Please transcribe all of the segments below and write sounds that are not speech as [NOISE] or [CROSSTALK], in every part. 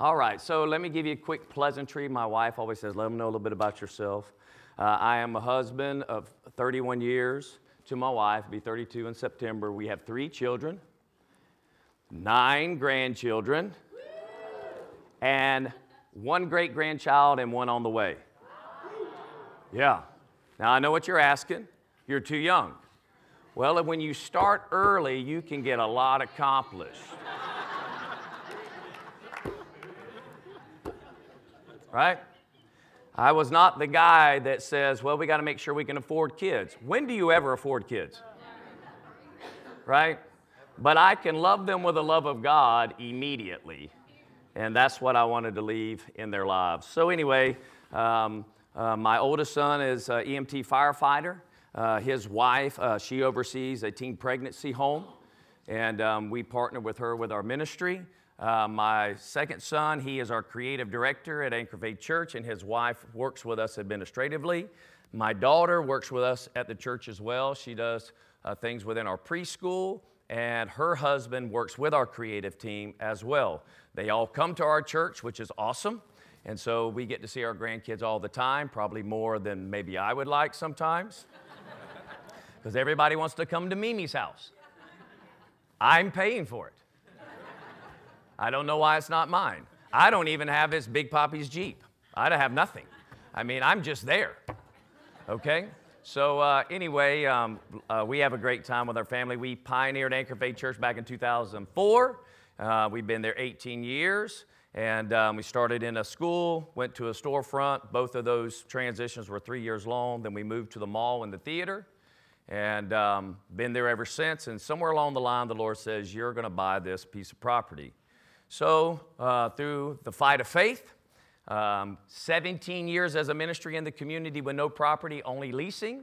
All right, so let me give you a quick pleasantry. My wife always says, let them know a little bit about yourself. Uh, I am a husband of 31 years to my wife, be 32 in September. We have three children, nine grandchildren, and one great grandchild and one on the way. Yeah. Now I know what you're asking. You're too young. Well, when you start early, you can get a lot accomplished. Right? I was not the guy that says, well, we got to make sure we can afford kids. When do you ever afford kids? Right? But I can love them with the love of God immediately. And that's what I wanted to leave in their lives. So, anyway, um, uh, my oldest son is an EMT firefighter. Uh, his wife, uh, she oversees a teen pregnancy home. And um, we partner with her with our ministry. Uh, my second son, he is our creative director at Anchor Faith Church, and his wife works with us administratively. My daughter works with us at the church as well. She does uh, things within our preschool, and her husband works with our creative team as well. They all come to our church, which is awesome. And so we get to see our grandkids all the time, probably more than maybe I would like sometimes. [LAUGHS] Because everybody wants to come to Mimi's house. I'm paying for it. I don't know why it's not mine. I don't even have his Big Poppy's Jeep. I have nothing. I mean, I'm just there. Okay? So, uh, anyway, um, uh, we have a great time with our family. We pioneered Anchor Faith Church back in 2004. Uh, we've been there 18 years. And um, we started in a school, went to a storefront. Both of those transitions were three years long. Then we moved to the mall and the theater. And um, been there ever since. And somewhere along the line, the Lord says, You're going to buy this piece of property. So, uh, through the fight of faith, um, 17 years as a ministry in the community with no property, only leasing,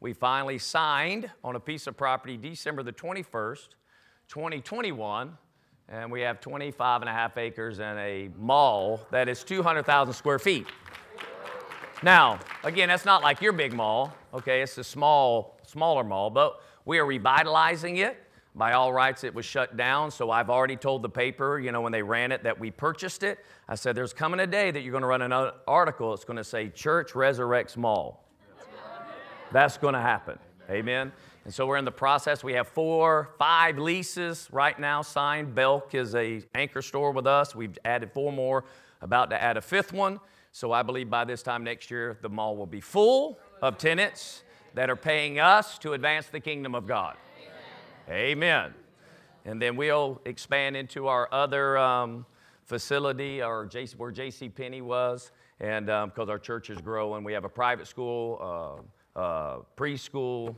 we finally signed on a piece of property December the 21st, 2021, and we have 25 and a half acres and a mall that is 200,000 square feet. Now, again, that's not like your big mall, okay? It's a small, smaller mall, but we are revitalizing it. By all rights, it was shut down, so I've already told the paper, you know, when they ran it, that we purchased it. I said, There's coming a day that you're going to run an article. It's going to say, Church resurrects mall. That's going to happen. Amen. And so we're in the process. We have four, five leases right now signed. Belk is a anchor store with us. We've added four more, about to add a fifth one. So I believe by this time next year, the mall will be full of tenants that are paying us to advance the kingdom of God. Amen. And then we'll expand into our other um, facility, or where J.C. Penney was, and because um, our church is growing, we have a private school, uh, uh, preschool.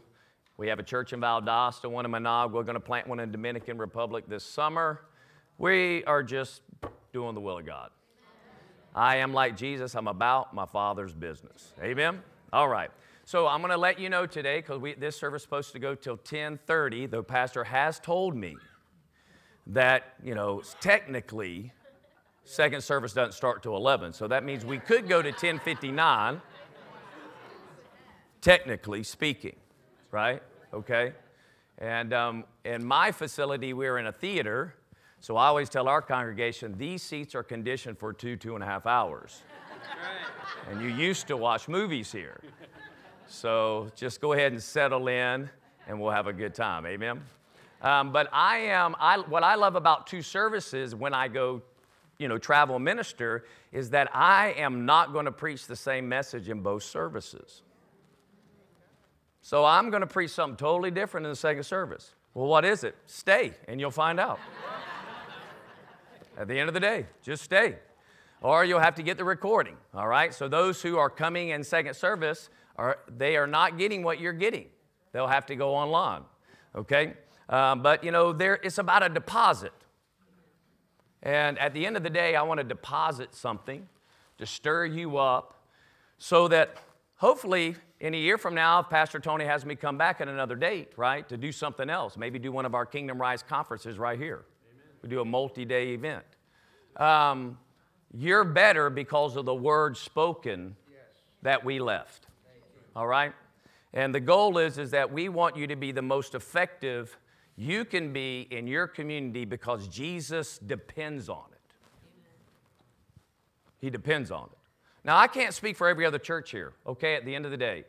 We have a church in Valdosta, one in Managua. We're going to plant one in Dominican Republic this summer. We are just doing the will of God. I am like Jesus. I'm about my Father's business. Amen. All right. So I'm going to let you know today because this service is supposed to go till 10:30. The pastor has told me that you know technically second service doesn't start till 11. So that means we could go to 10:59. technically speaking, right? Okay. And um, in my facility, we're in a theater. So I always tell our congregation these seats are conditioned for two, two and a half hours. And you used to watch movies here. So just go ahead and settle in, and we'll have a good time. Amen. Um, but I am, I, what I love about two services when I go, you know, travel minister is that I am not going to preach the same message in both services. So I'm going to preach something totally different in the second service. Well, what is it? Stay, and you'll find out. At the end of the day, just stay. Or you'll have to get the recording, all right? So those who are coming in second service, are, they are not getting what you're getting. They'll have to go online, okay? Um, but you know, there, it's about a deposit. And at the end of the day, I want to deposit something to stir you up so that hopefully in a year from now, if Pastor Tony has me come back at another date, right, to do something else, maybe do one of our Kingdom Rise conferences right here. Amen. We do a multi day event. Um, you're better because of the word spoken yes. that we left all right? And the goal is, is that we want you to be the most effective you can be in your community because Jesus depends on it. He depends on it. Now, I can't speak for every other church here, okay, at the end of the day.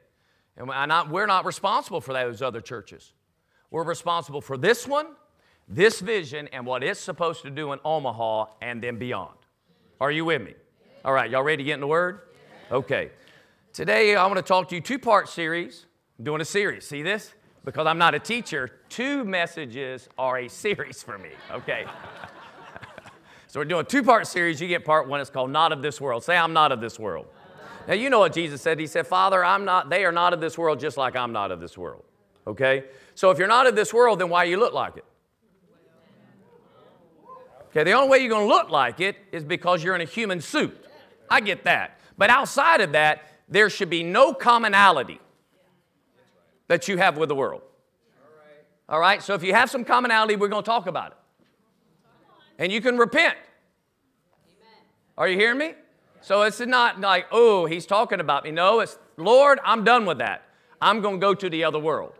And we're not responsible for those other churches. We're responsible for this one, this vision, and what it's supposed to do in Omaha and then beyond. Are you with me? All right, y'all ready to get in the Word? Okay. Today, I want to talk to you two part series. I'm doing a series. See this? Because I'm not a teacher, two messages are a series for me, okay? [LAUGHS] so we're doing a two part series. You get part one, it's called Not of This World. Say, I'm not of this world. Now, you know what Jesus said. He said, Father, I'm not, they are not of this world just like I'm not of this world. Okay? So if you're not of this world, then why you look like it? Okay, the only way you're going to look like it is because you're in a human suit. I get that. But outside of that, there should be no commonality that you have with the world. All right, so if you have some commonality, we're going to talk about it. And you can repent. Are you hearing me? So it's not like, oh, he's talking about me. No, it's, Lord, I'm done with that. I'm going to go to the other world.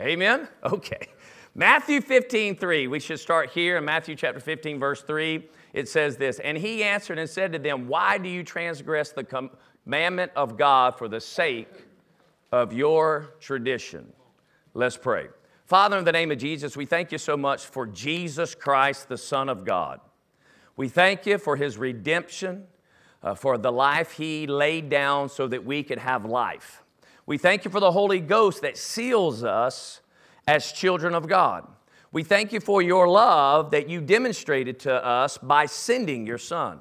Amen? Okay. Matthew 15, 3. We should start here in Matthew chapter 15, verse 3. It says this And he answered and said to them, Why do you transgress the commandment of God for the sake of your tradition? Let's pray. Father, in the name of Jesus, we thank you so much for Jesus Christ, the Son of God. We thank you for his redemption uh, for the life He laid down so that we could have life. We thank you for the Holy Ghost that seals us as children of God. We thank you for your love that you demonstrated to us by sending your Son.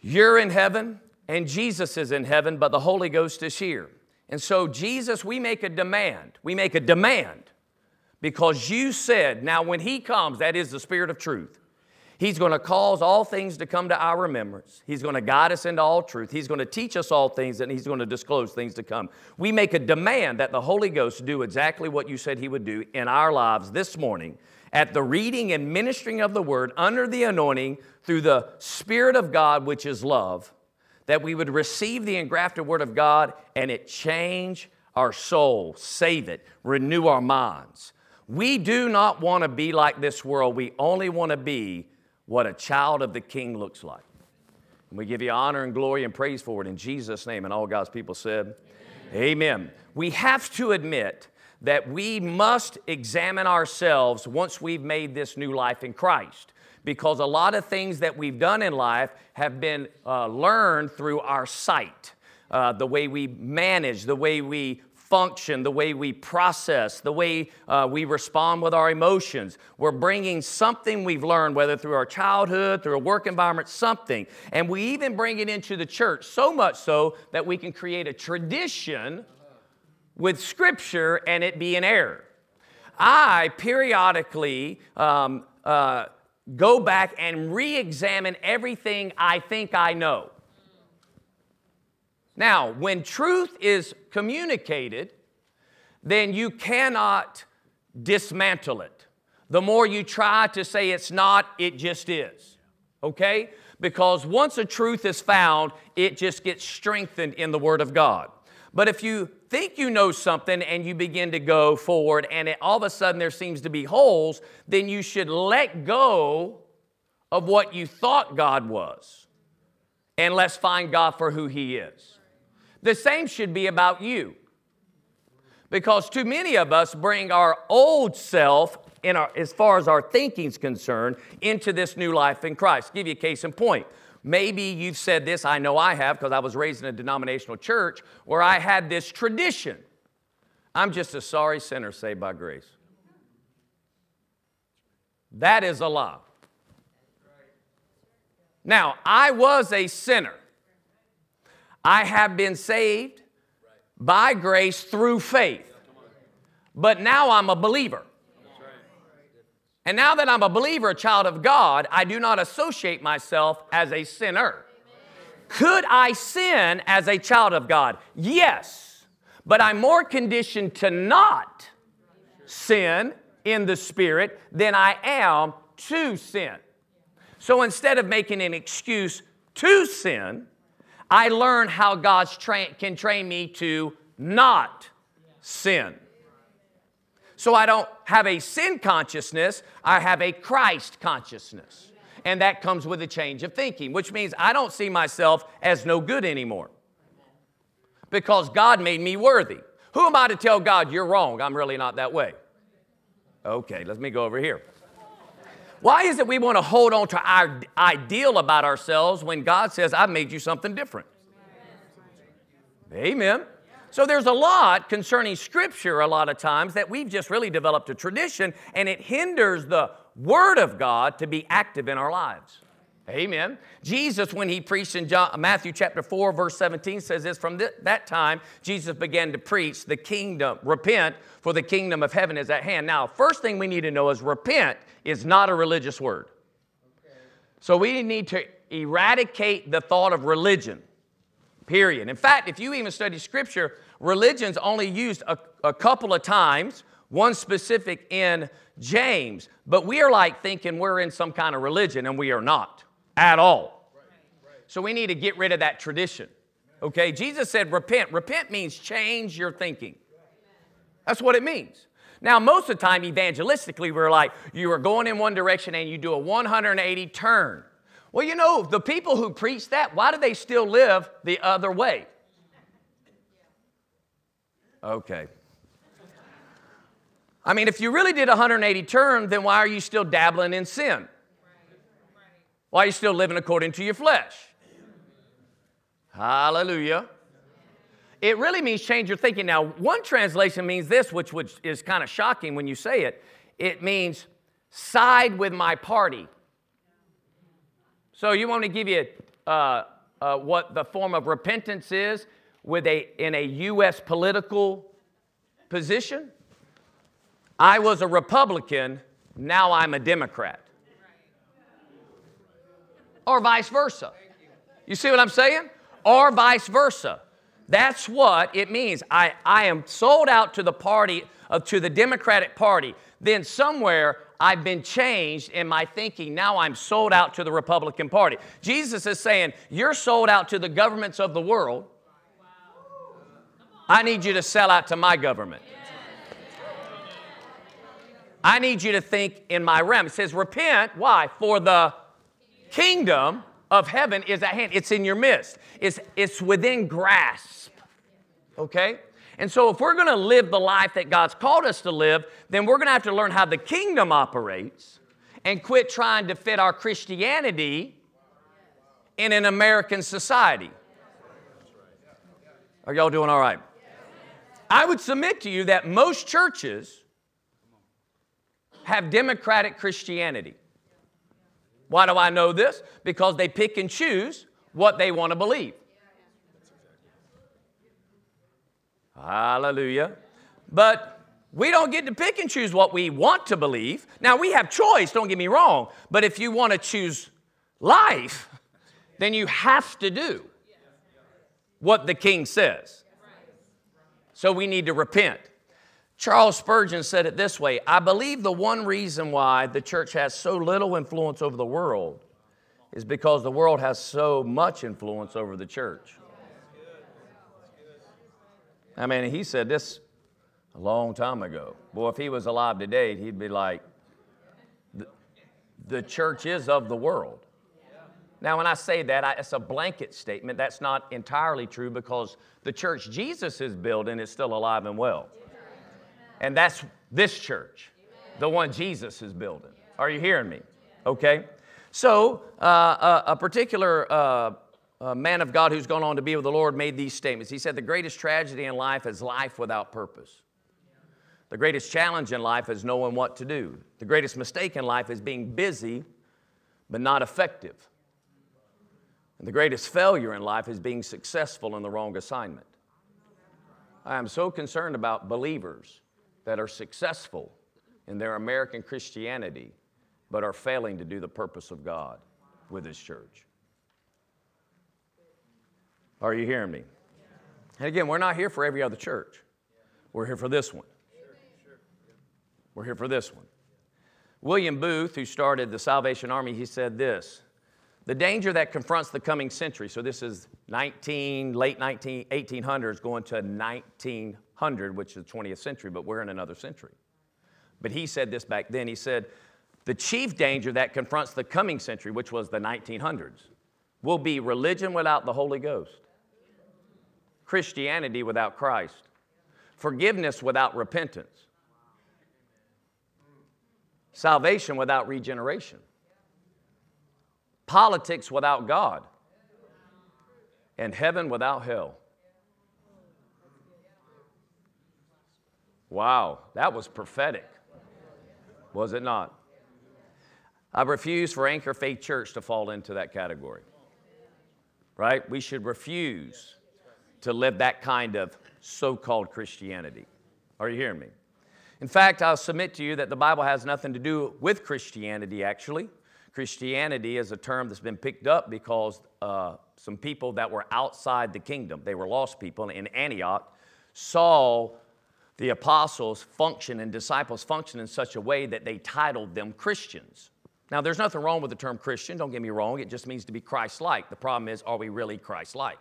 You're in heaven, and Jesus is in heaven, but the Holy Ghost is here. And so, Jesus, we make a demand. We make a demand because you said, now when He comes, that is the Spirit of truth. He's going to cause all things to come to our remembrance. He's going to guide us into all truth. He's going to teach us all things and He's going to disclose things to come. We make a demand that the Holy Ghost do exactly what you said He would do in our lives this morning at the reading and ministering of the Word under the anointing through the Spirit of God, which is love, that we would receive the engrafted Word of God and it change our soul, save it, renew our minds. We do not want to be like this world. We only want to be what a child of the king looks like. And we give you honor and glory and praise for it in Jesus' name. And all God's people said, Amen. Amen. We have to admit that we must examine ourselves once we've made this new life in Christ. Because a lot of things that we've done in life have been uh, learned through our sight. Uh, the way we manage, the way we function, the way we process, the way uh, we respond with our emotions. We're bringing something we've learned, whether through our childhood, through a work environment, something. And we even bring it into the church, so much so that we can create a tradition with Scripture and it be an error. I periodically um, uh, go back and re examine everything I think I know. Now, when truth is communicated, then you cannot dismantle it. The more you try to say it's not, it just is. Okay? Because once a truth is found, it just gets strengthened in the Word of God. But if you think you know something and you begin to go forward and it, all of a sudden there seems to be holes, then you should let go of what you thought God was and let's find God for who He is. The same should be about you. Because too many of us bring our old self, in our, as far as our thinking's concerned, into this new life in Christ. I'll give you a case in point. Maybe you've said this, I know I have, because I was raised in a denominational church where I had this tradition. I'm just a sorry sinner saved by grace. That is a lie. Now, I was a sinner. I have been saved by grace through faith. But now I'm a believer. And now that I'm a believer, a child of God, I do not associate myself as a sinner. Could I sin as a child of God? Yes. But I'm more conditioned to not sin in the Spirit than I am to sin. So instead of making an excuse to sin, I learn how God tra- can train me to not sin. So I don't have a sin consciousness, I have a Christ consciousness. and that comes with a change of thinking, which means I don't see myself as no good anymore because God made me worthy. Who am I to tell God you're wrong? I'm really not that way. Okay, let me go over here. Why is it we want to hold on to our ideal about ourselves when God says, I've made you something different? Amen. So there's a lot concerning Scripture a lot of times that we've just really developed a tradition and it hinders the Word of God to be active in our lives. Amen. Jesus, when he preached in John, Matthew chapter 4, verse 17, says this From th- that time, Jesus began to preach the kingdom, repent, for the kingdom of heaven is at hand. Now, first thing we need to know is repent is not a religious word. So we need to eradicate the thought of religion, period. In fact, if you even study scripture, religion's only used a, a couple of times, one specific in James, but we are like thinking we're in some kind of religion, and we are not at all. So we need to get rid of that tradition. Okay, Jesus said, repent. Repent means change your thinking. That's what it means. Now, most of the time, evangelistically, we're like, you are going in one direction and you do a 180 turn. Well, you know, the people who preach that, why do they still live the other way? Okay. I mean, if you really did 180 turn, then why are you still dabbling in sin? Why are you still living according to your flesh? Hallelujah. It really means change your thinking. Now, one translation means this, which, which is kind of shocking when you say it. It means side with my party. So you want to give you uh, uh, what the form of repentance is with a, in a U.S. political position? I was a Republican, now I'm a Democrat. Or vice versa. You see what I'm saying? Or vice versa. That's what it means. I, I am sold out to the party, uh, to the Democratic Party. Then somewhere I've been changed in my thinking. Now I'm sold out to the Republican Party. Jesus is saying, You're sold out to the governments of the world. I need you to sell out to my government. I need you to think in my realm. It says, repent. Why? For the kingdom of heaven is at hand. It's in your midst, it's, it's within grasp. Okay? And so, if we're going to live the life that God's called us to live, then we're going to have to learn how the kingdom operates and quit trying to fit our Christianity in an American society. Are y'all doing all right? I would submit to you that most churches have democratic Christianity. Why do I know this? Because they pick and choose what they want to believe. Hallelujah. But we don't get to pick and choose what we want to believe. Now, we have choice, don't get me wrong, but if you want to choose life, then you have to do what the king says. So we need to repent. Charles Spurgeon said it this way I believe the one reason why the church has so little influence over the world is because the world has so much influence over the church. I mean, he said this a long time ago. Boy, if he was alive today, he'd be like, the, church is of the world. Now, when I say that, I, it's a blanket statement. That's not entirely true because the church Jesus is building is still alive and well. And that's this church, the one Jesus is building. Are you hearing me? Okay. So, uh, a, uh, a, particular uh, a man of God who's gone on to be with the Lord made these statements. He said, The greatest tragedy in life is life without purpose. The greatest challenge in life is knowing what to do. The greatest mistake in life is being busy but not effective. And the greatest failure in life is being successful in the wrong assignment. I am so concerned about believers that are successful in their American Christianity, but are failing to do the purpose of God with His church. Are you hearing me? And again, we're not here for every other church. We're here for this one. We're here for this one. William Booth, who started the Salvation Army, he said this The danger that confronts the coming century, so this is 19, late 19, 1800s going to 1900, which is the 20th century, but we're in another century. But he said this back then. He said, The chief danger that confronts the coming century, which was the 1900s, will be religion without the Holy Ghost, Christianity without Christ, forgiveness without repentance, salvation without regeneration, politics without God, and heaven without hell. Wow, that was prophetic, was it not? I refuse for Anchor Faith Church to fall into that category. Right? We should refuse to live that kind of so called Christianity. Are you hearing me? In fact, I'll submit to you that the Bible has nothing to do with Christianity, actually. Christianity is a term that's been picked up because uh, some people that were outside the kingdom, they were lost people in Antioch, saw the apostles function and disciples function in such a way that they titled them Christians. Now, there's nothing wrong with the term Christian, don't get me wrong. It just means to be Christ like. The problem is, are we really Christ like?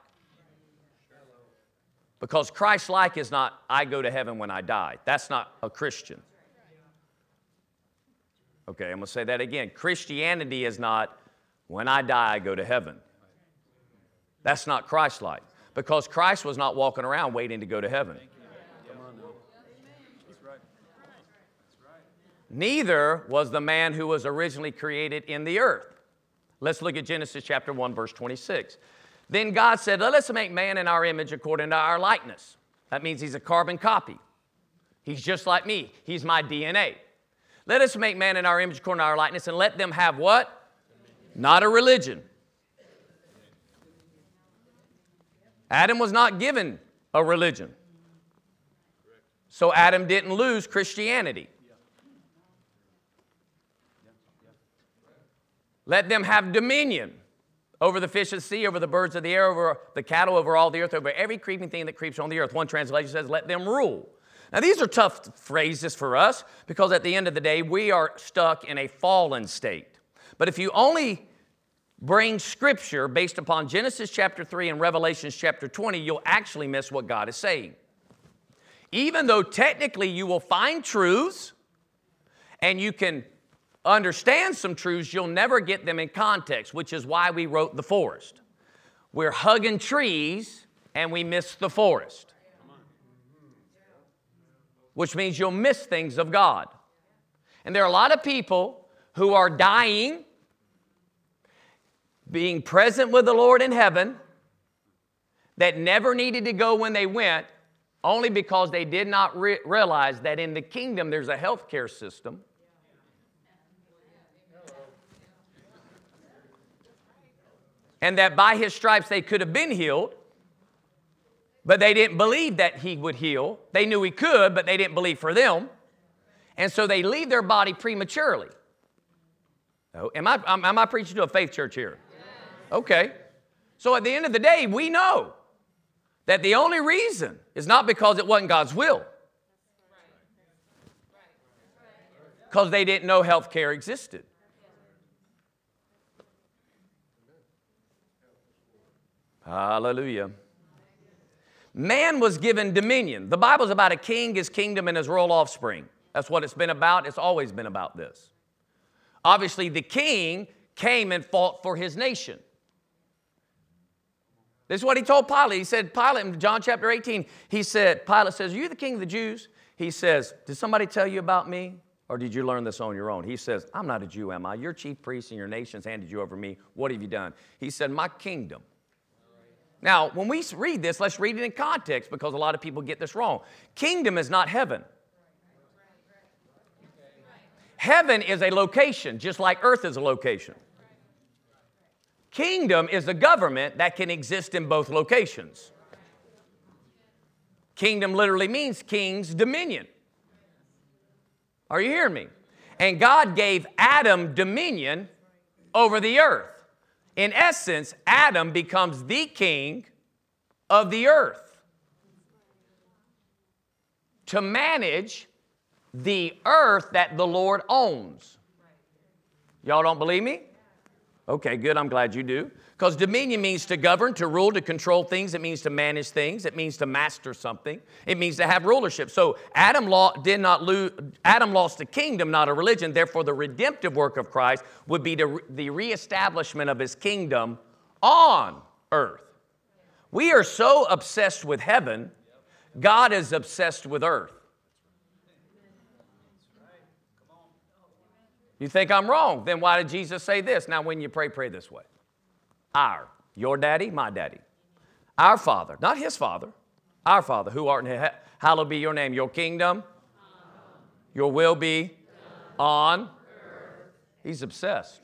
Because Christ like is not, I go to heaven when I die. That's not a Christian. Okay, I'm gonna say that again. Christianity is not, when I die, I go to heaven. That's not Christ like. Because Christ was not walking around waiting to go to heaven. Neither was the man who was originally created in the earth. Let's look at Genesis chapter 1, verse 26. Then God said, Let us make man in our image according to our likeness. That means he's a carbon copy. He's just like me, he's my DNA. Let us make man in our image according to our likeness and let them have what? Not a religion. Adam was not given a religion. So Adam didn't lose Christianity. Let them have dominion over the fish of the sea, over the birds of the air, over the cattle, over all the earth, over every creeping thing that creeps on the earth. One translation says, let them rule. Now, these are tough phrases for us because at the end of the day, we are stuck in a fallen state. But if you only bring scripture based upon Genesis chapter 3 and Revelations chapter 20, you'll actually miss what God is saying. Even though technically you will find truths and you can understand some truths, you'll never get them in context, which is why we wrote The Forest. We're hugging trees and we miss the forest, which means you'll miss things of God. And there are a lot of people who are dying, being present with the Lord in heaven, that never needed to go when they went, only because they did not re- realize that in the kingdom there's a healthcare system and that by his stripes they could have been healed, but they didn't believe that he would heal. They knew he could, but they didn't believe for them. And so they leave their body prematurely. Oh, am, I, am I preaching to a faith church here? Okay. So at the end of the day, we know that the only reason is not because it wasn't God's will, because they didn't know health care existed. Hallelujah. Man was given dominion. The Bible's about a king, his kingdom, and his royal offspring. That's what it's been about. It's always been about this. Obviously, the king came and fought for his nation. This is what he told Pilate. He said, Pilate in John chapter 18, he said, Pilate says, Are you the king of the Jews? He says, Did somebody tell you about me? Or did you learn this on your own? He says, I'm not a Jew, am I? Your chief priest and your nations handed you over me. What have you done? He said, My kingdom now, when we read this, let's read it in context because a lot of people get this wrong. Kingdom is not heaven. Heaven is a location, just like earth is a location. Kingdom is a government that can exist in both locations. Kingdom literally means king's dominion. Are you hearing me? And God gave Adam dominion over the earth. In essence, Adam becomes the king of the earth to manage the earth that the Lord owns. Y'all don't believe me? Okay, good. I'm glad you do. Because dominion means to govern, to rule, to control things. It means to manage things. It means to master something. It means to have rulership. So Adam law did not lose. Adam lost a kingdom, not a religion. Therefore, the redemptive work of Christ would be the, the reestablishment of His kingdom on earth. We are so obsessed with heaven. God is obsessed with earth. You think I'm wrong? Then why did Jesus say this? Now, when you pray, pray this way. Our, your daddy, my daddy. Our Father, not his Father, our Father, who art in heaven, hallowed be your name. Your kingdom, your will be on. He's obsessed.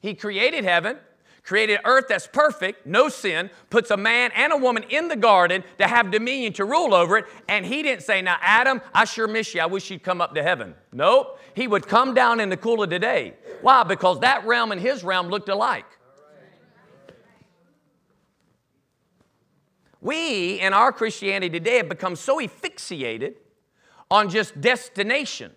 He created heaven created earth that's perfect, no sin, puts a man and a woman in the garden to have dominion to rule over it, and he didn't say, Now, Adam, I sure miss you. I wish you'd come up to heaven. Nope. He would come down in the cool of the day. Why? Because that realm and his realm looked alike. We, in our Christianity today, have become so asphyxiated on just destination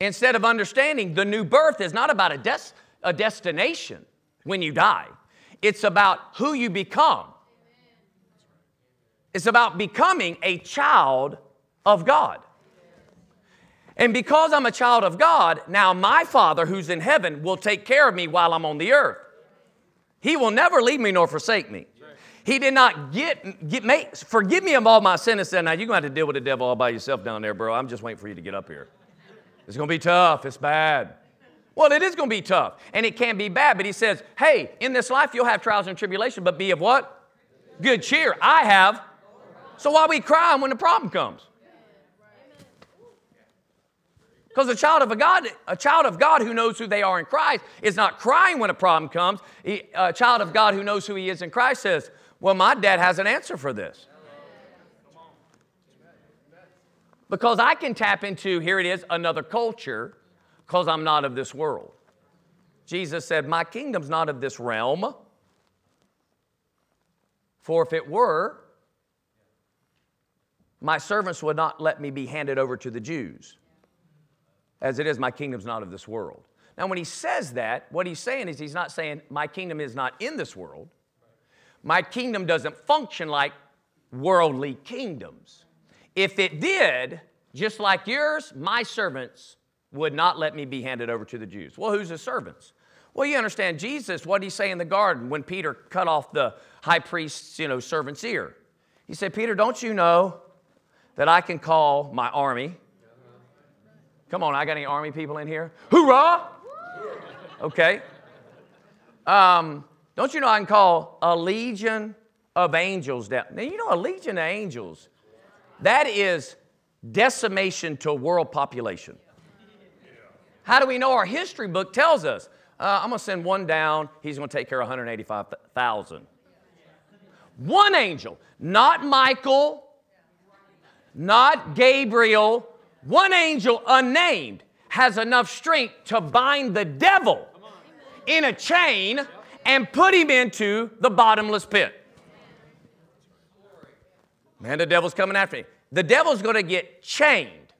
Instead of understanding the new birth is not about a, des- a destination when you die, it's about who you become. It's about becoming a child of God. And because I'm a child of God, now my Father who's in heaven will take care of me while I'm on the earth. He will never leave me nor forsake me. He did not get, get make, forgive me of all my sins. And now you're going to have to deal with the devil all by yourself down there, bro. I'm just waiting for you to get up here. It's going to be tough. It's bad. Well, it is going to be tough, and it can be bad. But he says, hey, in this life you'll have trials and tribulation, but be of what? Good cheer. I have. So why we crying when the problem comes? Because a child of a God, a child of God who knows who they are in Christ is not crying when a problem comes. a child of God who knows who he is in Christ says, "Well, my dad has an answer for this." Because I can tap into, here it is, another culture, because I'm not of this world. Jesus said, My kingdom's not of this realm. For if it were, my servants would not let me be handed over to the Jews. As it is, my kingdom's not of this world. Now, when he says that, what he's saying is he's not saying, My kingdom is not in this world. My kingdom doesn't function like worldly kingdoms. If it did, just like yours, my servants would not let me be handed over to the Jews. Well, who's his servants? Well, you understand Jesus, what did he say in the garden when Peter cut off the high priest's, you know, servant's ear? He said, Peter, don't you know that I can call my army? Come on, I got any army people in here? Hoorah! Okay. Um, don't you know I can call a legion of angels down? Now, you know, a legion of angels, that is decimation to world population. How do we know? Our history book tells us. Uh, I'm going to send one down. He's going to take care of 185,000. One angel, not Michael, not Gabriel, one angel unnamed has enough strength to bind the devil in a chain and put him into the bottomless pit. Man, the devil's coming after me the devil's going to get chained,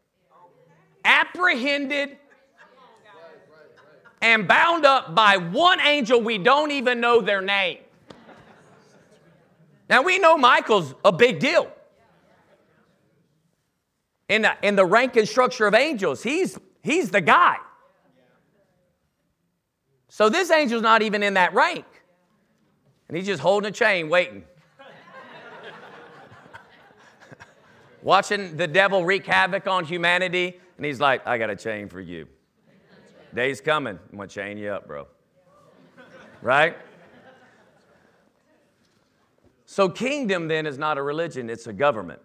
apprehended, and bound up by one angel we don't even know their name. Now we know Michael's a big deal. In the, in the rank and structure of angels, he's, he's the guy. So this angel's not even in that rank. And he's just holding a chain, waiting. Watching the devil wreak havoc on humanity, and he's like, I got a chain for you. Day's coming. I'm going to chain you up, bro. Right? So, kingdom then is not a religion, it's a government.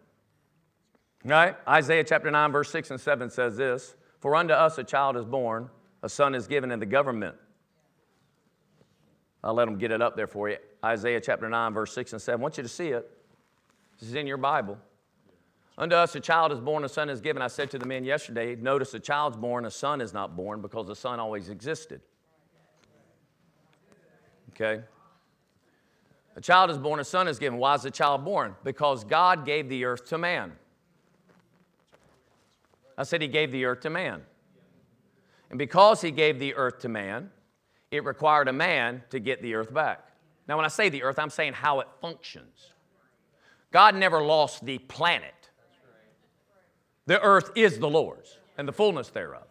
Right? Isaiah chapter 9, verse 6 and 7 says this For unto us a child is born, a son is given in the government. I'll let them get it up there for you. Isaiah chapter 9, verse 6 and 7. I want you to see it. This is in your Bible. Unto us a child is born, a son is given. I said to the men yesterday, notice a child's born, a son is not born because the son always existed. Okay? A child is born, a son is given. Why is the child born? Because God gave the earth to man. I said he gave the earth to man. And because he gave the earth to man, it required a man to get the earth back. Now, when I say the earth, I'm saying how it functions. God never lost the planet. The earth is the Lord's and the fullness thereof.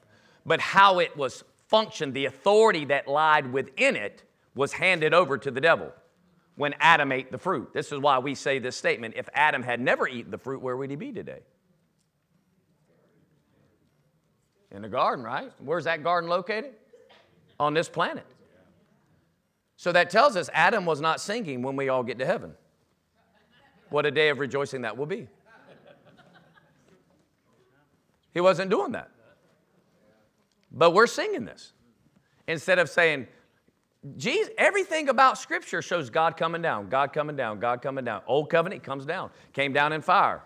But how it was functioned, the authority that lied within it, was handed over to the devil when Adam ate the fruit. This is why we say this statement if Adam had never eaten the fruit, where would he be today? In the garden, right? Where's that garden located? On this planet. So that tells us Adam was not singing when we all get to heaven. What a day of rejoicing that will be. He wasn't doing that. But we're singing this. Instead of saying, Jesus, everything about Scripture shows God coming down, God coming down, God coming down. Old covenant comes down, came down in fire,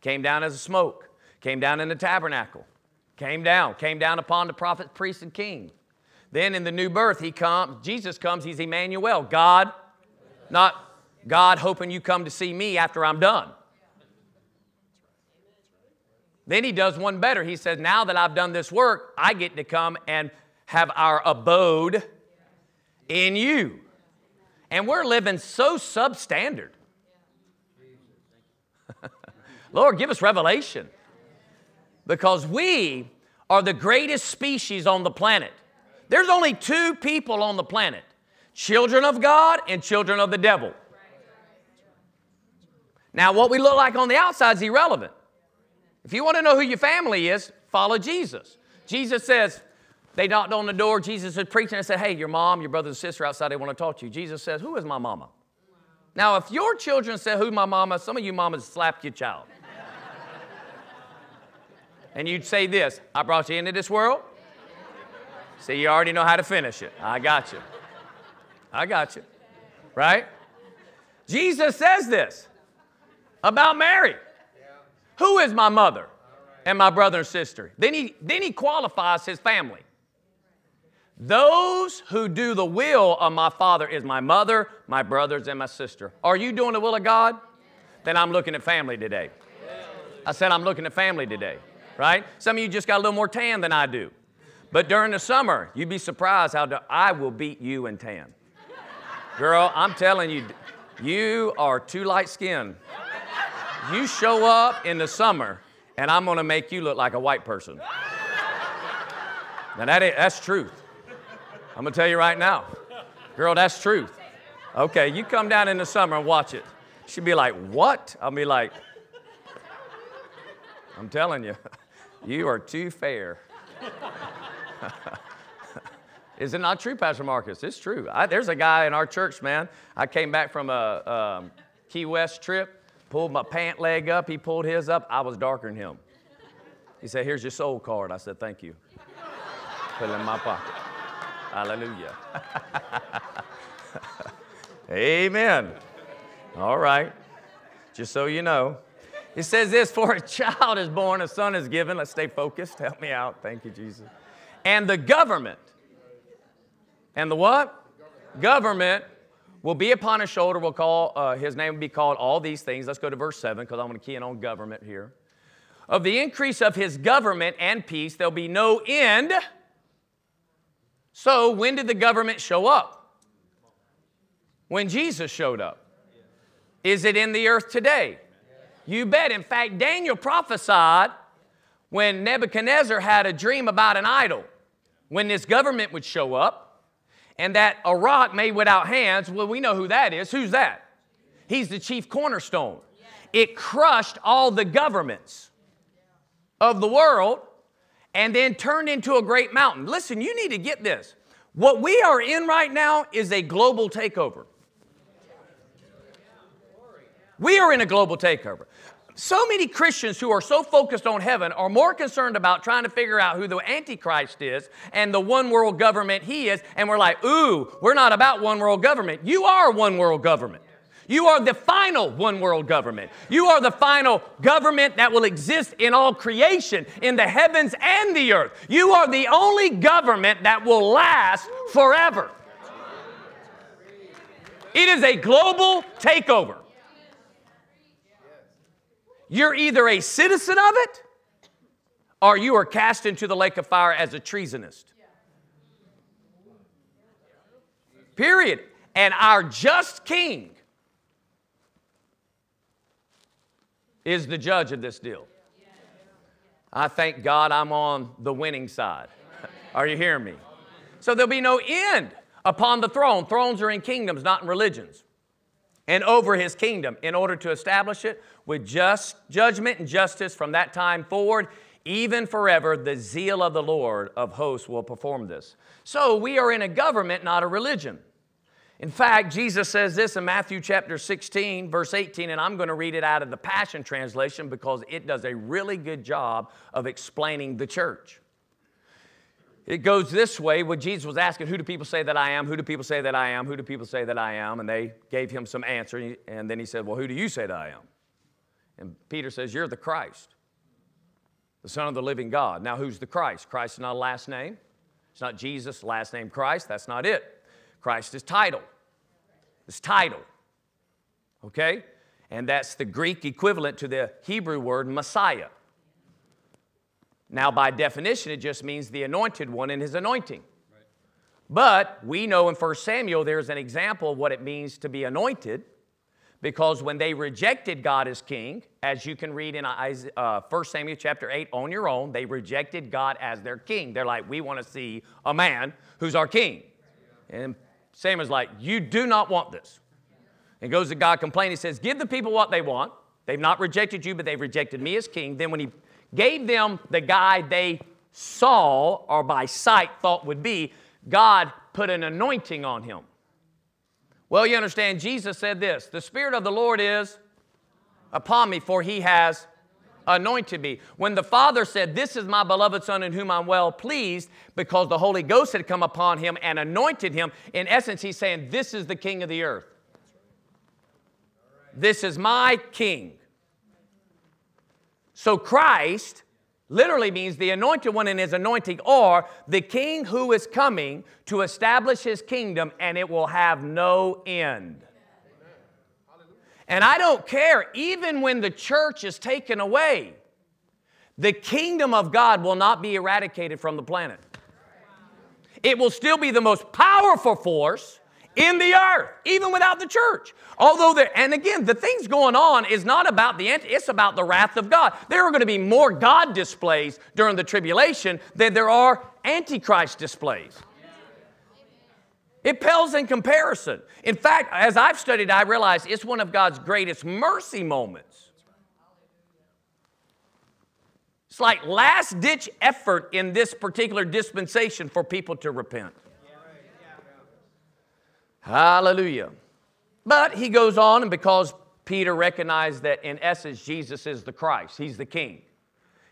came down as a smoke, came down in the tabernacle, came down, came down upon the prophets, priests, and king. Then in the new birth, he comes, Jesus comes, he's Emmanuel, God, not God hoping you come to see me after I'm done. Then he does one better. He says, Now that I've done this work, I get to come and have our abode in you. And we're living so substandard. [LAUGHS] Lord, give us revelation. Because we are the greatest species on the planet. There's only two people on the planet children of God and children of the devil. Now, what we look like on the outside is irrelevant. If you want to know who your family is, follow Jesus. Jesus says, they knocked on the door. Jesus was preaching and said, Hey, your mom, your brother and sister outside, they want to talk to you. Jesus says, Who is my mama? Now, if your children say, Who's my mama? Some of you mamas slapped your child. and you'd say this I brought you into this world. See, you already know how to finish it. I got you. I got you. Right? Jesus says this about Mary. Who is my mother and my brother and sister? Then he, then he qualifies his family. Those who do the will of my Father is my mother, my brothers, and my sister. Are you doing the will of God? Then I'm looking at family today. I said, I'm looking at family today, right? Some of you just got a little more tan than I do. But during the summer, you'd be surprised how I will beat you in tan. Girl, I'm telling you, you are too light skinned. You show up in the summer, and I'm gonna make you look like a white person. Now, that that's truth. I'm gonna tell you right now. Girl, that's truth. Okay, you come down in the summer and watch it. She'd be like, What? I'll be like, I'm telling you, you are too fair. [LAUGHS] Is it not true, Pastor Marcus? It's true. I, there's a guy in our church, man. I came back from a um, Key West trip pulled my pant leg up. He pulled his up. I was darker than him. He said, Here's your soul card. I said, Thank you. Put it in my pocket. Hallelujah. Amen. All right. Just so you know. It says this For a child is born, a son is given. Let's stay focused. Help me out. Thank you, Jesus. And the government. And the what? Government will be upon his shoulder. We'll call, uh, his name will be called all these things. Let's go to verse 7 because I'm going to key in on government here. Of the increase of his government and peace, there'll be no end. So, when did the government show up? When Jesus showed up. Is it in the earth today? You bet. In fact, Daniel prophesied when Nebuchadnezzar had a dream about an idol, when this government would show up and that a rock made without hands, well, we know who that is. Who's that? He's the chief cornerstone. It crushed all the governments of the world and then turned into a great mountain. Listen, you need to get this. What we are in right now is a global takeover. We are in a global takeover. So many Christians who are so focused on heaven are more concerned about trying to figure out who the Antichrist is and the one world government he is, and we're like, ooh, we're not about one world government. You are one world government. You are the final one world government. You are the final government that will exist in all creation, in the heavens and the earth. You are the only government that will last forever. It is a global takeover. You're either a citizen of it or you are cast into the lake of fire as a treasonist. Period. And our just king is the judge of this deal. I thank God I'm on the winning side. [LAUGHS] Are you hearing me? So there'll be no end upon the throne. Thrones are in kingdoms, not in religions. And over his kingdom, in order to establish it with just judgment and justice from that time forward, even forever, the zeal of the Lord of hosts will perform this. So we are in a government, not a religion. In fact, Jesus says this in Matthew chapter 16, verse 18, and I'm going to read it out of the Passion Translation because it does a really good job of explaining the church. It goes this way when Jesus was asking, Who do people say that I am? Who do people say that I am? Who do people say that I am? And they gave him some answer. And then he said, Well, who do you say that I am? And Peter says, You're the Christ, the Son of the living God. Now, who's the Christ? Christ is not a last name. It's not Jesus, last name Christ. That's not it. Christ is title. It's title. Okay? And that's the Greek equivalent to the Hebrew word Messiah. Now, by definition, it just means the anointed one in his anointing. But we know in 1 Samuel there's an example of what it means to be anointed because when they rejected God as king, as you can read in uh, 1 Samuel chapter 8 on your own, they rejected God as their king. They're like, we want to see a man who's our king. And Samuel's like, you do not want this. And goes to God complaining, he says, give the people what they want. They've not rejected you, but they've rejected me as king. Then when he gave them the guy they saw or by sight thought would be, God put an anointing on him. Well, you understand, Jesus said this The Spirit of the Lord is upon me, for he has anointed me. When the Father said, This is my beloved Son in whom I'm well pleased, because the Holy Ghost had come upon him and anointed him, in essence, he's saying, This is the King of the earth. This is my King. So Christ literally means the anointed one in his anointing, or the king who is coming to establish his kingdom, and it will have no end. And I don't care, even when the church is taken away, the kingdom of God will not be eradicated from the planet. It will still be the most powerful force in the earth, even without the church. Although there, and again, the things going on is not about the end, it's about the wrath of God. There are going to be more God displays during the tribulation than there are Antichrist displays. It pales in comparison. In fact, as I've studied, I realize it's one of God's greatest mercy moments. It's like last ditch effort in this particular dispensation for people to repent. Hallelujah. But he goes on, and because Peter recognized that in essence Jesus is the Christ, he's the King,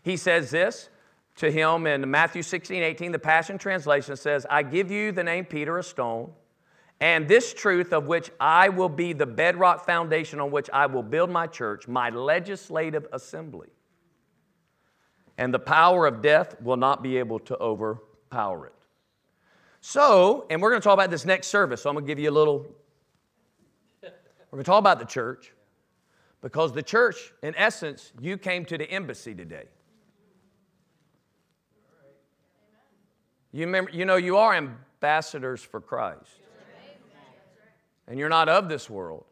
he says this to him in Matthew 16, 18. The Passion Translation says, I give you the name Peter, a stone, and this truth of which I will be the bedrock foundation on which I will build my church, my legislative assembly. And the power of death will not be able to overpower it. So, and we're going to talk about this next service, so I'm going to give you a little. We're going to talk about the church because the church, in essence, you came to the embassy today. You, remember, you know, you are ambassadors for Christ. And you're not of this world.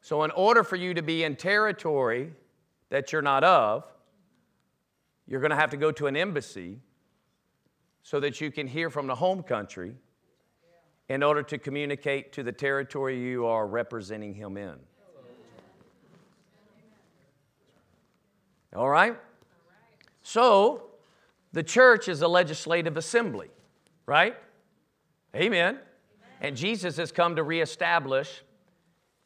So, in order for you to be in territory that you're not of, you're going to have to go to an embassy so that you can hear from the home country in order to communicate to the territory you are representing him in. All right? So, the church is a legislative assembly, right? Amen. And Jesus has come to reestablish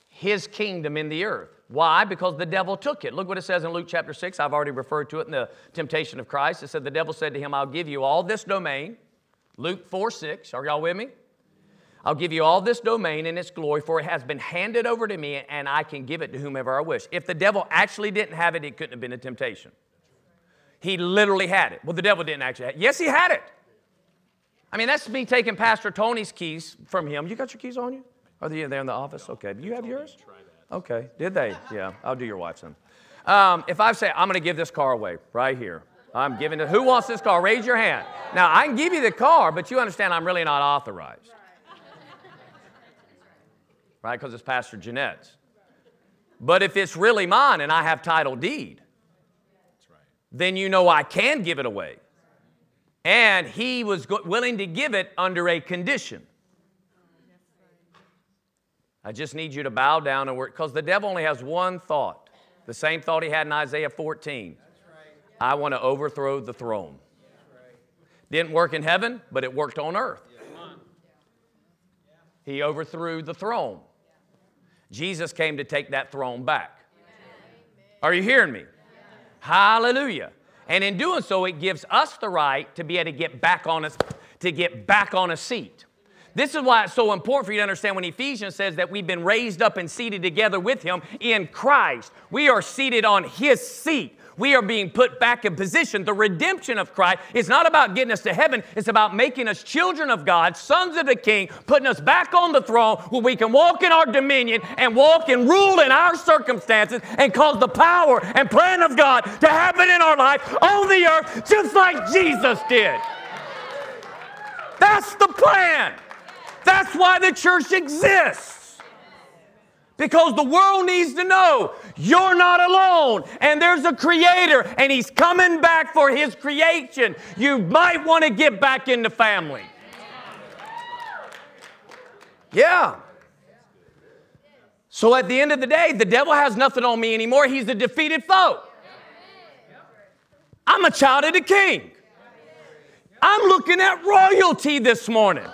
his kingdom in the earth. Why? Because the devil took it. Look what it says in Luke chapter 6. I've already referred to it in the temptation of Christ. It said, The devil said to him, I'll give you all this domain. Luke 4 6. Are y'all with me? I'll give you all this domain and its glory, for it has been handed over to me, and I can give it to whomever I wish. If the devil actually didn't have it, it couldn't have been a temptation. He literally had it. Well, the devil didn't actually have it. Yes, he had it. I mean, that's me taking Pastor Tony's keys from him. You got your keys on you? Are they in there in the office? Okay. Do you have yours? Okay. Did they? Yeah. I'll do your wife's then. Um, if I say, I'm going to give this car away right here, I'm giving it. Who wants this car? Raise your hand. Now, I can give you the car, but you understand I'm really not authorized. Right? Because it's Pastor Jeanette's. But if it's really mine and I have title deed, then you know I can give it away. And he was willing to give it under a condition. I just need you to bow down and work, because the devil only has one thought the same thought he had in Isaiah 14. I want to overthrow the throne. Didn't work in heaven, but it worked on earth. He overthrew the throne. Jesus came to take that throne back. Are you hearing me? Hallelujah. And in doing so, it gives us the right to be able to get back on a, to get back on a seat. This is why it's so important for you to understand when Ephesians says that we've been raised up and seated together with Him in Christ. We are seated on His seat. We are being put back in position. The redemption of Christ is not about getting us to heaven, it's about making us children of God, sons of the King, putting us back on the throne where we can walk in our dominion and walk and rule in our circumstances and cause the power and plan of God to happen in our life on the earth just like Jesus did. That's the plan. That's why the church exists. Because the world needs to know you're not alone and there's a creator and he's coming back for his creation. You might want to get back in the family. Yeah. So at the end of the day, the devil has nothing on me anymore. He's a defeated foe. I'm a child of the king. I'm looking at royalty this morning.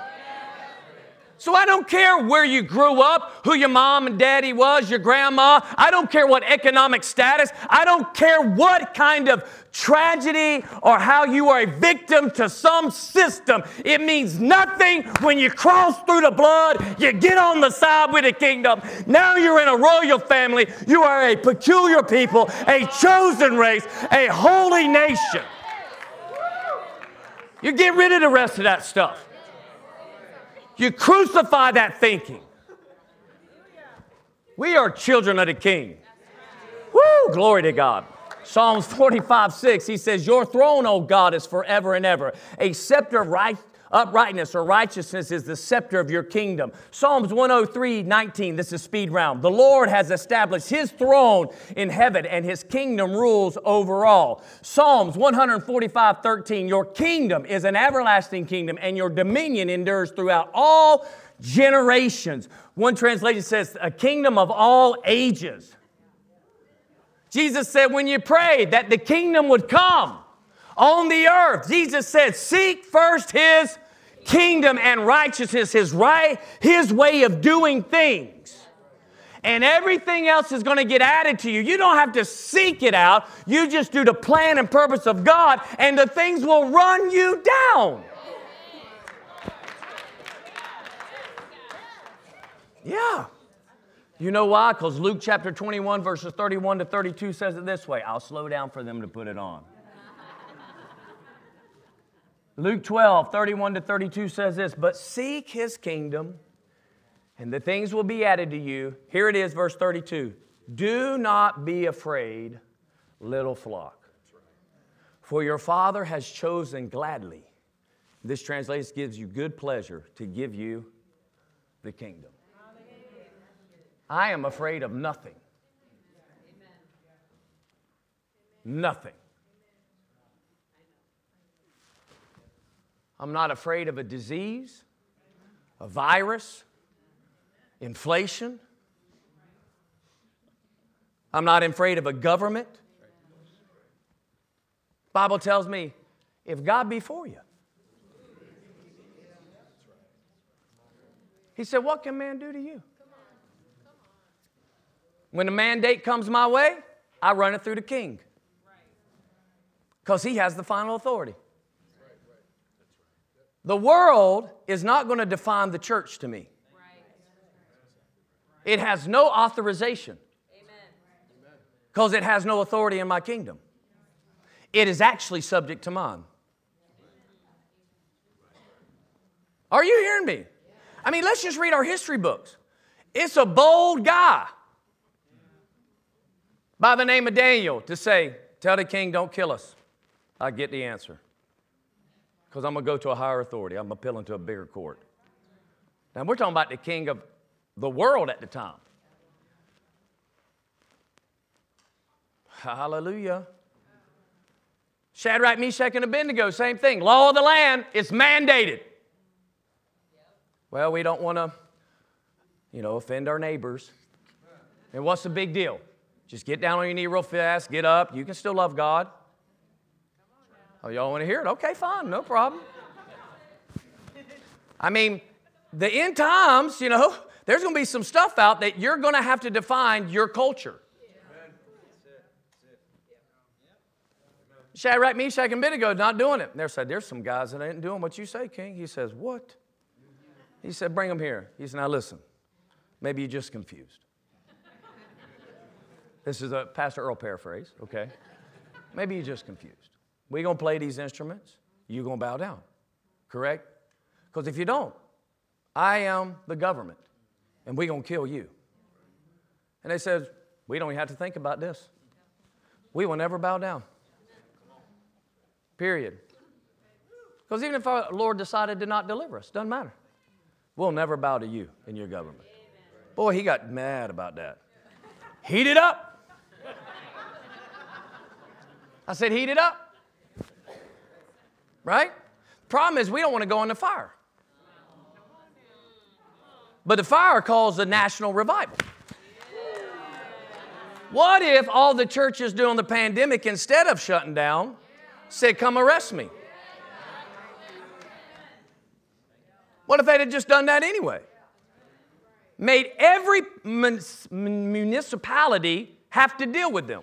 So I don't care where you grew up, who your mom and daddy was, your grandma. I don't care what economic status. I don't care what kind of tragedy or how you are a victim to some system. It means nothing when you cross through the blood, you get on the side with the kingdom. Now you're in a royal family. You are a peculiar people, a chosen race, a holy nation. You get rid of the rest of that stuff. You crucify that thinking. We are children of the King. Woo! Glory to God. Psalms 45, 6, he says, Your throne, O God, is forever and ever. A scepter of right, uprightness or righteousness is the scepter of your kingdom. Psalms 103, 19, this is speed round. The Lord has established his throne in heaven and his kingdom rules over all. Psalms 145, 13, Your kingdom is an everlasting kingdom and your dominion endures throughout all generations. One translation says, A kingdom of all ages. Jesus said, when you pray that the kingdom would come on the earth, Jesus said, seek first his kingdom and righteousness, his right, his way of doing things. And everything else is going to get added to you. You don't have to seek it out. You just do the plan and purpose of God, and the things will run you down. Yeah. You know why? Because Luke chapter 21, verses 31 to 32 says it this way. I'll slow down for them to put it on. Luke 12, 31 to 32 says this, but seek his kingdom, and the things will be added to you. Here it is, verse 32. Do not be afraid, little flock, for your Father has chosen gladly. This translation gives you good pleasure to give you the kingdom. I am afraid of nothing. Nothing. I'm not afraid of a disease, a virus, inflation. I'm not afraid of a government. Bible tells me if God be for you. He said, What can man do to you? When a mandate comes my way, I run it through the king. Because he has the final authority. The world is not going to define the church to me. It has no authorization. Because it has no authority in my kingdom. It is actually subject to mine. Are you hearing me? I mean, let's just read our history books. It's a bold guy by the name of Daniel to say, Tell the king, don't kill us. I get the answer. Because I'm going to go to a higher authority. I'm appealing to a bigger court. Now, we're talking about the king of the world at the time. Hallelujah. Shadrach, Meshach, and Abednego, same thing. Law of the land, it's mandated. Well, we don't want to, you know, offend our neighbors. And what's the big deal? Just get down on your knee real fast, get up. You can still love God. Oh, y'all want to hear it? Okay, fine, no problem. I mean, the end times, you know, there's going to be some stuff out that you're going to have to define your culture. Shadrach, Meshach, and Abednego not doing it. And they said, There's some guys that ain't doing what you say, King. He says, What? He said, Bring them here. He said, Now listen, maybe you're just confused. this is a Pastor Earl paraphrase, okay? Maybe you're just confused. We're going to play these instruments. You're going to bow down, correct? Because if you don't, I am the government, and we're going to kill you. And they said, We don't even have to think about this. We will never bow down. Period. Because even if our Lord decided to not deliver us, doesn't matter. We'll never bow to you in your government. Boy, he got mad about that. Heat it up. I said, heat it up. Right? Problem is, we don't want to go in the fire. But the fire caused a national revival. What if all the churches during the pandemic, instead of shutting down, said, Come arrest me? What if they'd have just done that anyway? Made every municipality have to deal with them.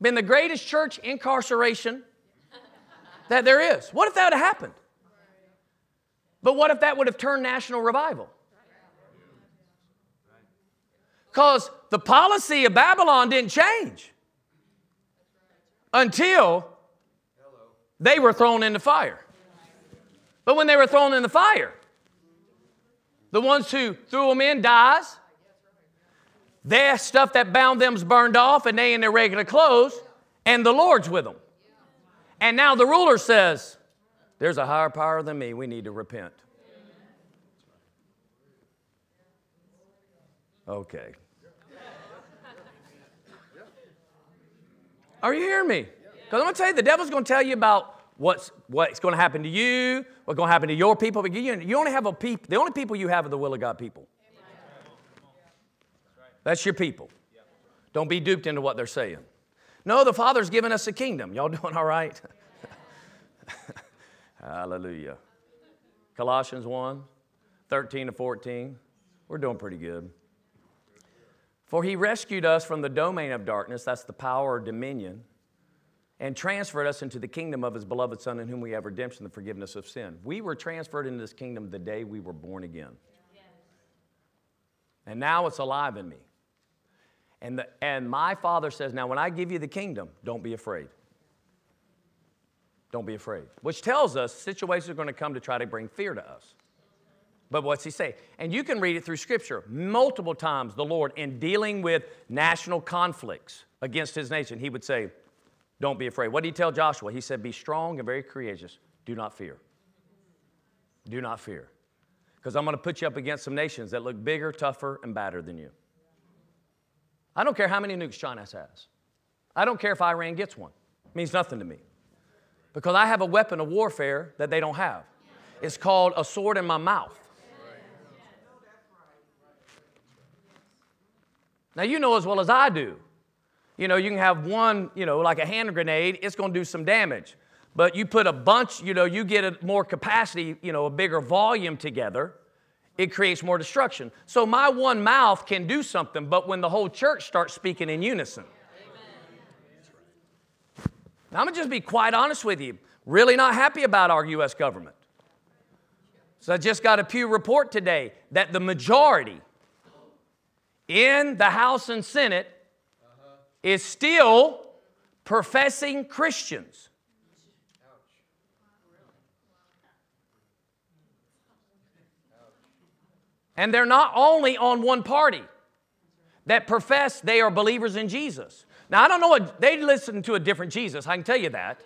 Been the greatest church incarceration that there is. What if that had happened? But what if that would have turned national revival? Because the policy of Babylon didn't change until they were thrown into fire. But when they were thrown in the fire, the ones who threw them in dies. Their stuff that bound them's burned off, and they in their regular clothes, and the Lord's with them. And now the ruler says, There's a higher power than me. We need to repent. Okay. Are you hearing me? Because I'm going to tell you, the devil's going to tell you about what's, what's going to happen to you, what's going to happen to your people. But you, you only have a the only people you have are the will of God people. That's your people. Don't be duped into what they're saying. No, the Father's given us a kingdom. Y'all [LAUGHS] doing all right? [LAUGHS] Hallelujah. Colossians 1 13 to 14. We're doing pretty good. For he rescued us from the domain of darkness, that's the power or dominion, and transferred us into the kingdom of his beloved Son, in whom we have redemption, the forgiveness of sin. We were transferred into this kingdom the day we were born again. And now it's alive in me. And, the, and my Father says, Now, when I give you the kingdom, don't be afraid. Don't be afraid. Which tells us situations are going to come to try to bring fear to us. But what's he say? And you can read it through Scripture. Multiple times, the Lord, in dealing with national conflicts against his nation, he would say, Don't be afraid. What did he tell Joshua? He said, Be strong and very courageous. Do not fear. Do not fear. Because I'm going to put you up against some nations that look bigger, tougher, and badder than you. I don't care how many nukes China has. I don't care if Iran gets one. It means nothing to me. Because I have a weapon of warfare that they don't have. It's called a sword in my mouth. Now, you know as well as I do. You know, you can have one, you know, like a hand grenade, it's going to do some damage. But you put a bunch, you know, you get a more capacity, you know, a bigger volume together, it creates more destruction. So my one mouth can do something, but when the whole church starts speaking in unison. Now, I'm going to just be quite honest with you. Really not happy about our U.S. government. So I just got a Pew report today that the majority in the House and Senate is still professing Christians. And they're not only on one party that profess they are believers in Jesus. Now, I don't know what, they listen to a different Jesus, I can tell you that.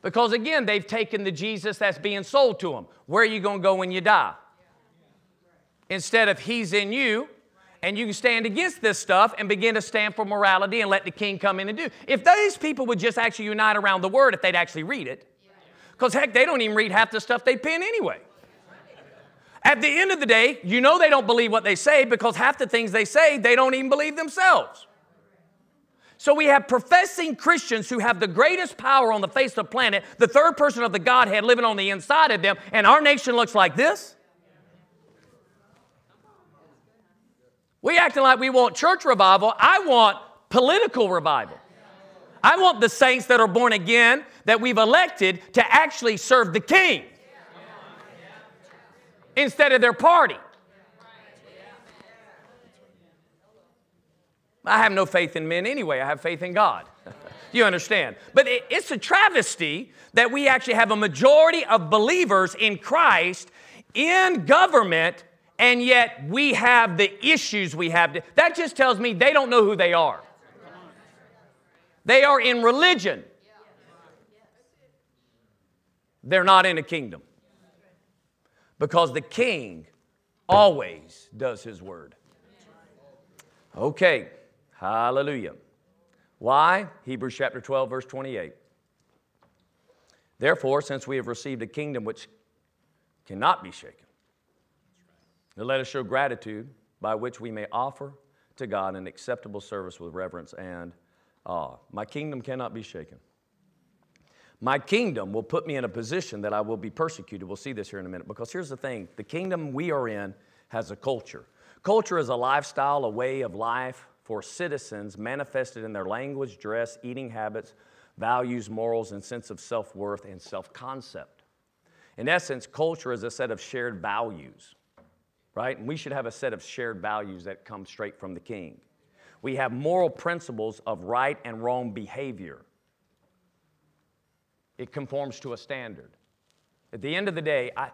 Because again, they've taken the Jesus that's being sold to them. Where are you going to go when you die? Instead of He's in you, and you can stand against this stuff and begin to stand for morality and let the king come in and do. If these people would just actually unite around the word, if they'd actually read it, because heck, they don't even read half the stuff they pen anyway. At the end of the day, you know they don't believe what they say because half the things they say, they don't even believe themselves. So we have professing Christians who have the greatest power on the face of the planet, the third person of the Godhead living on the inside of them, and our nation looks like this. We acting like we want church revival. I want political revival. I want the saints that are born again that we've elected to actually serve the king instead of their party. I have no faith in men anyway. I have faith in God. [LAUGHS] you understand? But it's a travesty that we actually have a majority of believers in Christ in government and yet we have the issues we have. That just tells me they don't know who they are. They are in religion, they're not in a kingdom. Because the king always does his word. Okay, hallelujah. Why? Hebrews chapter 12, verse 28. Therefore, since we have received a kingdom which cannot be shaken, let us show gratitude by which we may offer to God an acceptable service with reverence and awe. My kingdom cannot be shaken. My kingdom will put me in a position that I will be persecuted. We'll see this here in a minute. Because here's the thing the kingdom we are in has a culture. Culture is a lifestyle, a way of life for citizens manifested in their language, dress, eating habits, values, morals, and sense of self worth and self concept. In essence, culture is a set of shared values right? And we should have a set of shared values that come straight from the king. We have moral principles of right and wrong behavior. It conforms to a standard. At the end of the day, I,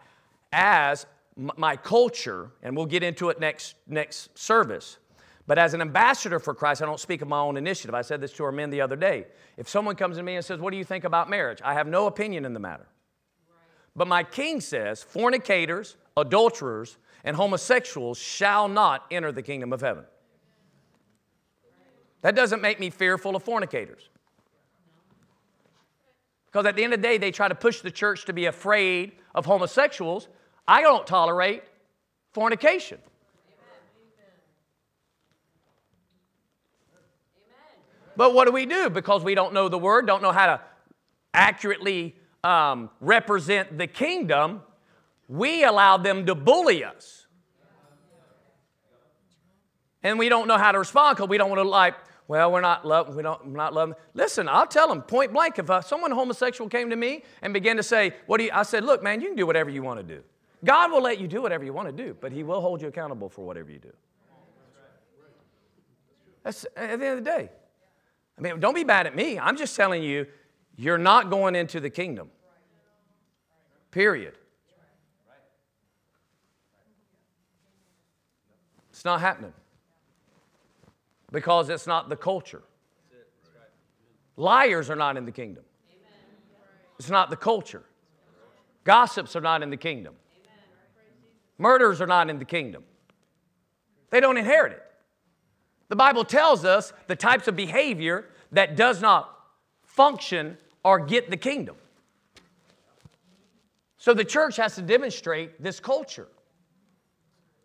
as my culture, and we'll get into it next, next service, but as an ambassador for Christ, I don't speak of my own initiative. I said this to our men the other day. If someone comes to me and says, What do you think about marriage? I have no opinion in the matter. But my king says, Fornicators, adulterers, and homosexuals shall not enter the kingdom of heaven. That doesn't make me fearful of fornicators. Because at the end of the day, they try to push the church to be afraid of homosexuals. I don't tolerate fornication. But what do we do? Because we don't know the word, don't know how to accurately um, represent the kingdom, we allow them to bully us. And we don't know how to respond because we don't want to like, well, we're not love, we don't, we're not loving. Listen, I'll tell them point blank. If uh, someone homosexual came to me and began to say, "What do you?" I said, "Look, man, you can do whatever you want to do. God will let you do whatever you want to do, but He will hold you accountable for whatever you do." That's at the end of the day. I mean, don't be bad at me. I'm just telling you, you're not going into the kingdom. Period. It's not happening because it's not the culture. Liars are not in the kingdom. It's not the culture. Gossips are not in the kingdom. Murders are not in the kingdom. They don't inherit it. The Bible tells us the types of behavior that does not function or get the kingdom. So the church has to demonstrate this culture.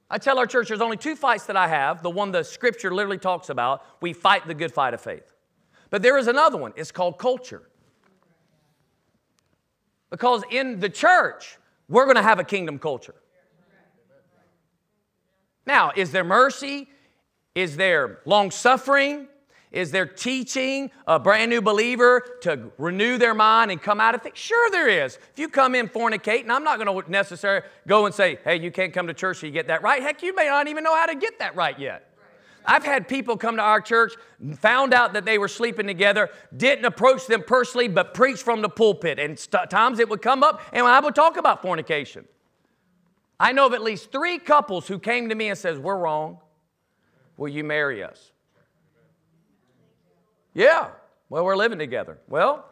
I tell our church there's only two fights that I have. The one the scripture literally talks about we fight the good fight of faith. But there is another one, it's called culture. Because in the church, we're going to have a kingdom culture. Now, is there mercy? Is there long suffering? Is there teaching a brand new believer to renew their mind and come out of things? Sure, there is. If you come in fornicating, I'm not going to necessarily go and say, hey, you can't come to church so you get that right. Heck, you may not even know how to get that right yet. I've had people come to our church, found out that they were sleeping together, didn't approach them personally, but preached from the pulpit. And st- times it would come up, and I would talk about fornication. I know of at least three couples who came to me and says, "We're wrong. Will you marry us?" Yeah. Well, we're living together. Well,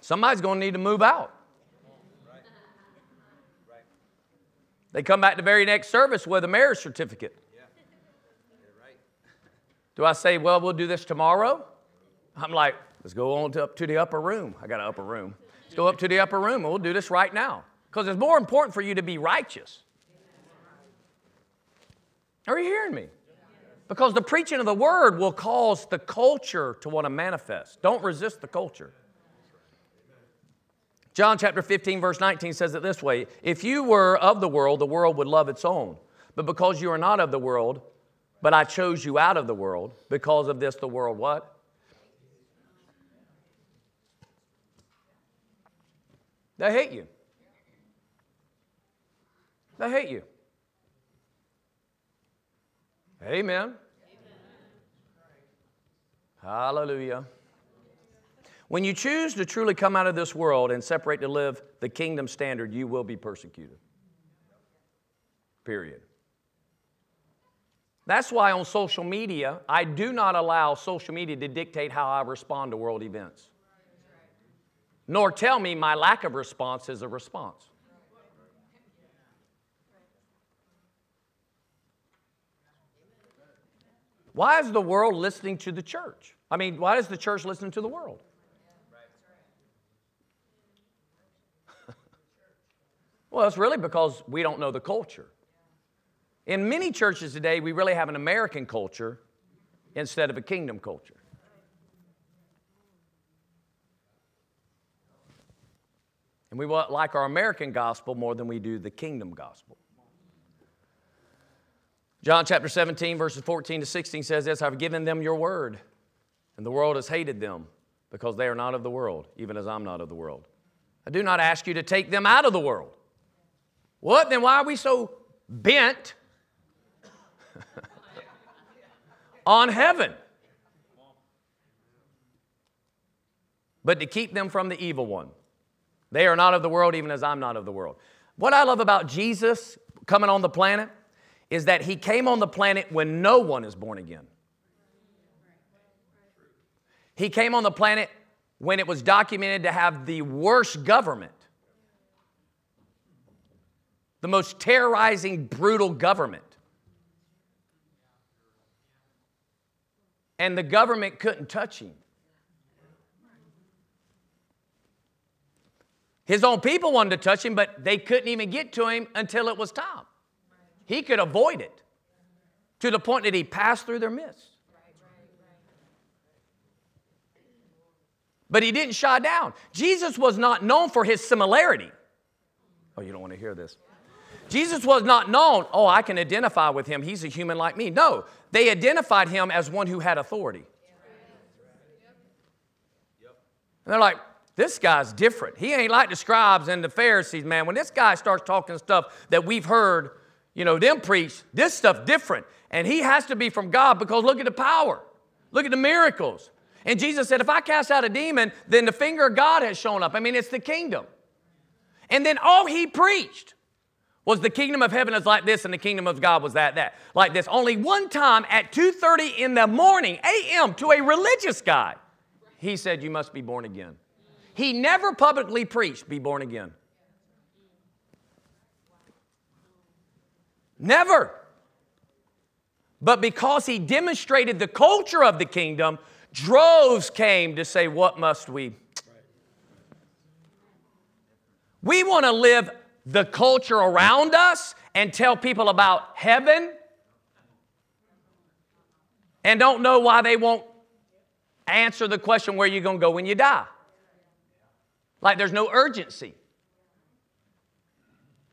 somebody's going to need to move out. They come back the very next service with a marriage certificate. Do I say, well, we'll do this tomorrow? I'm like, let's go on to, up to the upper room. I got an upper room. Let's go up to the upper room and we'll do this right now. Because it's more important for you to be righteous. Are you hearing me? Because the preaching of the word will cause the culture to want to manifest. Don't resist the culture. John chapter 15, verse 19 says it this way If you were of the world, the world would love its own. But because you are not of the world, but I chose you out of the world, because of this, the world what? They hate you. They hate you. Amen. Hallelujah. When you choose to truly come out of this world and separate to live the kingdom standard, you will be persecuted. Period. That's why on social media, I do not allow social media to dictate how I respond to world events, nor tell me my lack of response is a response. Why is the world listening to the church? I mean, why is the church listening to the world? [LAUGHS] well, it's really because we don't know the culture. In many churches today, we really have an American culture instead of a kingdom culture. And we like our American gospel more than we do the kingdom gospel. John chapter 17, verses 14 to 16 says this I've given them your word, and the world has hated them because they are not of the world, even as I'm not of the world. I do not ask you to take them out of the world. What? Then why are we so bent [LAUGHS] on heaven? But to keep them from the evil one. They are not of the world, even as I'm not of the world. What I love about Jesus coming on the planet is that he came on the planet when no one is born again. He came on the planet when it was documented to have the worst government, the most terrorizing, brutal government. And the government couldn't touch him. His own people wanted to touch him, but they couldn't even get to him until it was time. He could avoid it to the point that he passed through their midst. But he didn't shy down. Jesus was not known for his similarity. Oh, you don't want to hear this. Jesus was not known, oh, I can identify with him. He's a human like me. No, they identified him as one who had authority. And they're like, this guy's different. He ain't like the scribes and the Pharisees, man. When this guy starts talking stuff that we've heard you know, them preach this stuff different. And he has to be from God because look at the power. Look at the miracles. And Jesus said, if I cast out a demon, then the finger of God has shown up. I mean, it's the kingdom. And then all he preached was the kingdom of heaven is like this and the kingdom of God was that, that, like this. Only one time at 2.30 in the morning, a.m., to a religious guy, he said, you must be born again. He never publicly preached, be born again. Never. But because he demonstrated the culture of the kingdom, droves came to say, What must we? We want to live the culture around us and tell people about heaven and don't know why they won't answer the question where you're going to go when you die. Like there's no urgency.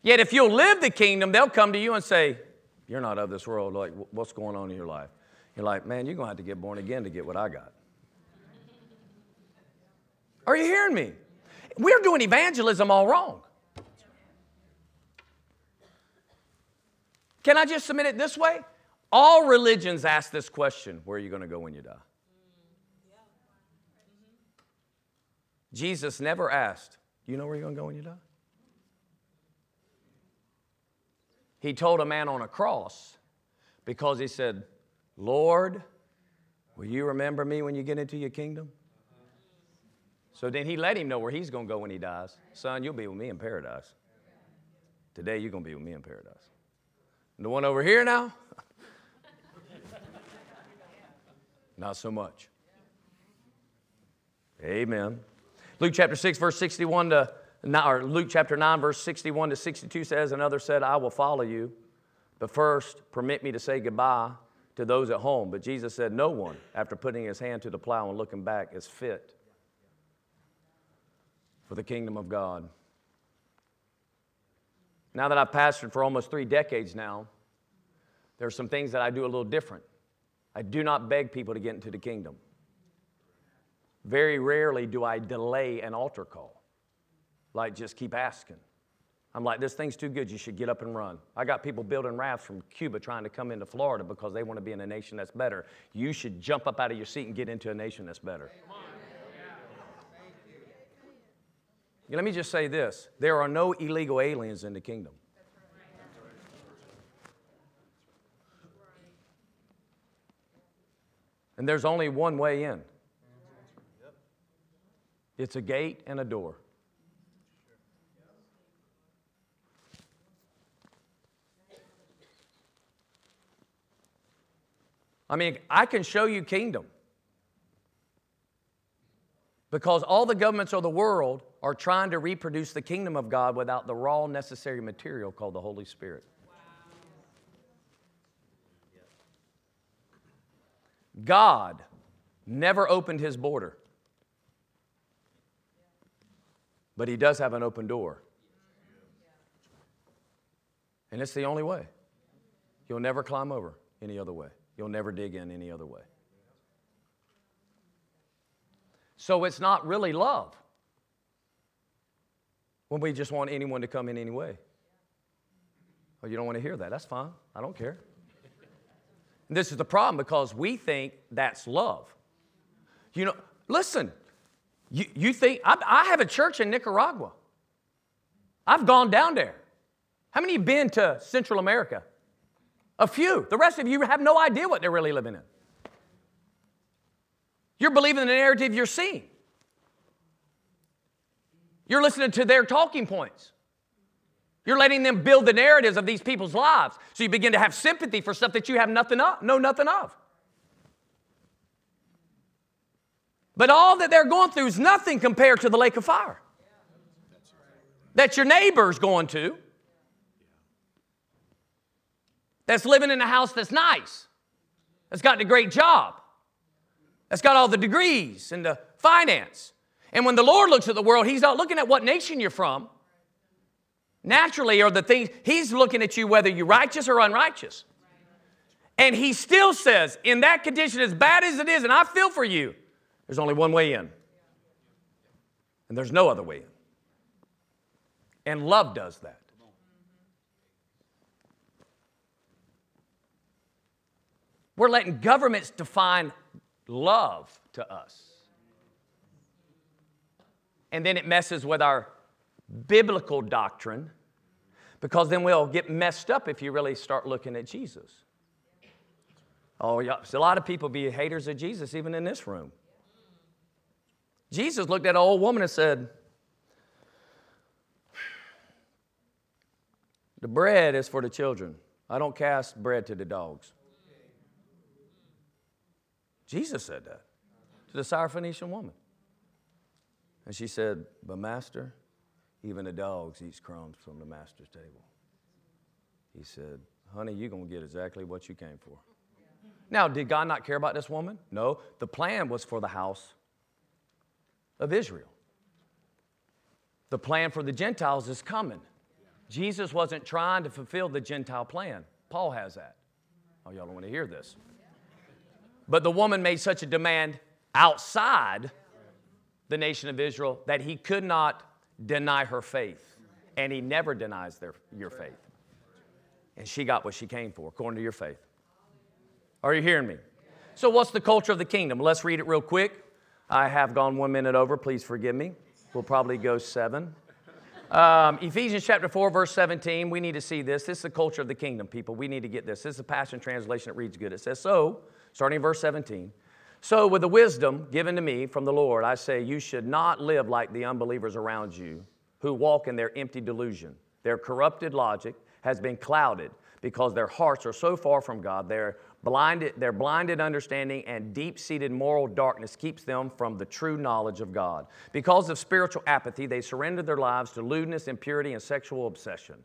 Yet if you'll live the kingdom, they'll come to you and say, You're not of this world. Like, what's going on in your life? You're like, Man, you're going to have to get born again to get what I got. Are you hearing me? We're doing evangelism all wrong. Can I just submit it this way? All religions ask this question where are you going to go when you die? Jesus never asked, Do You know where you're going to go when you die? He told a man on a cross because he said, Lord, Will you remember me when you get into your kingdom? So then he let him know where he's going to go when he dies. Son, you'll be with me in paradise. Today you're going to be with me in paradise. And the one over here now? [LAUGHS] Not so much. Amen. Luke chapter 6, verse 61 to, or Luke chapter 9, verse 61 to 62 says, Another said, I will follow you, but first permit me to say goodbye to those at home. But Jesus said, No one, after putting his hand to the plow and looking back, is fit for the kingdom of God. Now that I've pastored for almost three decades now, there are some things that I do a little different. I do not beg people to get into the kingdom. Very rarely do I delay an altar call, like just keep asking. I'm like, this thing's too good, you should get up and run. I got people building rafts from Cuba trying to come into Florida because they want to be in a nation that's better. You should jump up out of your seat and get into a nation that's better. Let me just say this there are no illegal aliens in the kingdom. And there's only one way in it's a gate and a door. I mean, I can show you kingdom. Because all the governments of the world are trying to reproduce the kingdom of God without the raw necessary material called the Holy Spirit. God never opened his border, but he does have an open door. And it's the only way. You'll never climb over any other way, you'll never dig in any other way. So it's not really love when we just want anyone to come in anyway. Oh, you don't want to hear that? That's fine. I don't care. And this is the problem because we think that's love. You know, listen, you, you think, I, I have a church in Nicaragua. I've gone down there. How many have been to Central America? A few. The rest of you have no idea what they're really living in. You're believing the narrative you're seeing. You're listening to their talking points. You're letting them build the narratives of these people's lives. So you begin to have sympathy for stuff that you have nothing of, know nothing of. But all that they're going through is nothing compared to the lake of fire that your neighbor's going to, that's living in a house that's nice, that's got a great job, that's got all the degrees and the finance. And when the Lord looks at the world, He's not looking at what nation you're from. Naturally, or the things, He's looking at you whether you're righteous or unrighteous. And He still says, in that condition, as bad as it is, and I feel for you, there's only one way in. And there's no other way in. And love does that. We're letting governments define love to us. And then it messes with our biblical doctrine because then we'll get messed up if you really start looking at Jesus. Oh, yeah. So a lot of people be haters of Jesus, even in this room. Jesus looked at an old woman and said, The bread is for the children. I don't cast bread to the dogs. Jesus said that to the Syrophoenician woman. And she said, But, Master, even the dogs eat crumbs from the master's table. He said, Honey, you're going to get exactly what you came for. Now, did God not care about this woman? No. The plan was for the house of Israel. The plan for the Gentiles is coming. Jesus wasn't trying to fulfill the Gentile plan. Paul has that. Oh, y'all don't want to hear this. But the woman made such a demand outside the nation of Israel that he could not deny her faith. And he never denies their, your faith. And she got what she came for, according to your faith. Are you hearing me? So, what's the culture of the kingdom? Let's read it real quick. I have gone one minute over. Please forgive me. We'll probably go seven. Um, Ephesians chapter 4, verse 17. We need to see this. This is the culture of the kingdom, people. We need to get this. This is a Passion Translation. It reads good. It says, So, starting in verse 17. So, with the wisdom given to me from the Lord, I say, you should not live like the unbelievers around you who walk in their empty delusion. Their corrupted logic has been clouded because their hearts are so far from God. Their blinded, their blinded understanding and deep seated moral darkness keeps them from the true knowledge of God. Because of spiritual apathy, they surrender their lives to lewdness, impurity, and sexual obsession.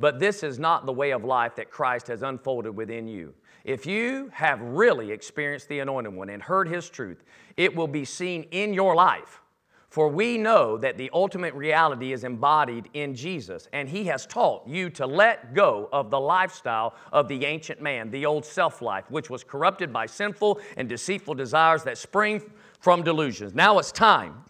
But this is not the way of life that Christ has unfolded within you. If you have really experienced the Anointed One and heard His truth, it will be seen in your life. For we know that the ultimate reality is embodied in Jesus, and He has taught you to let go of the lifestyle of the ancient man, the old self life, which was corrupted by sinful and deceitful desires that spring from delusions. Now it's time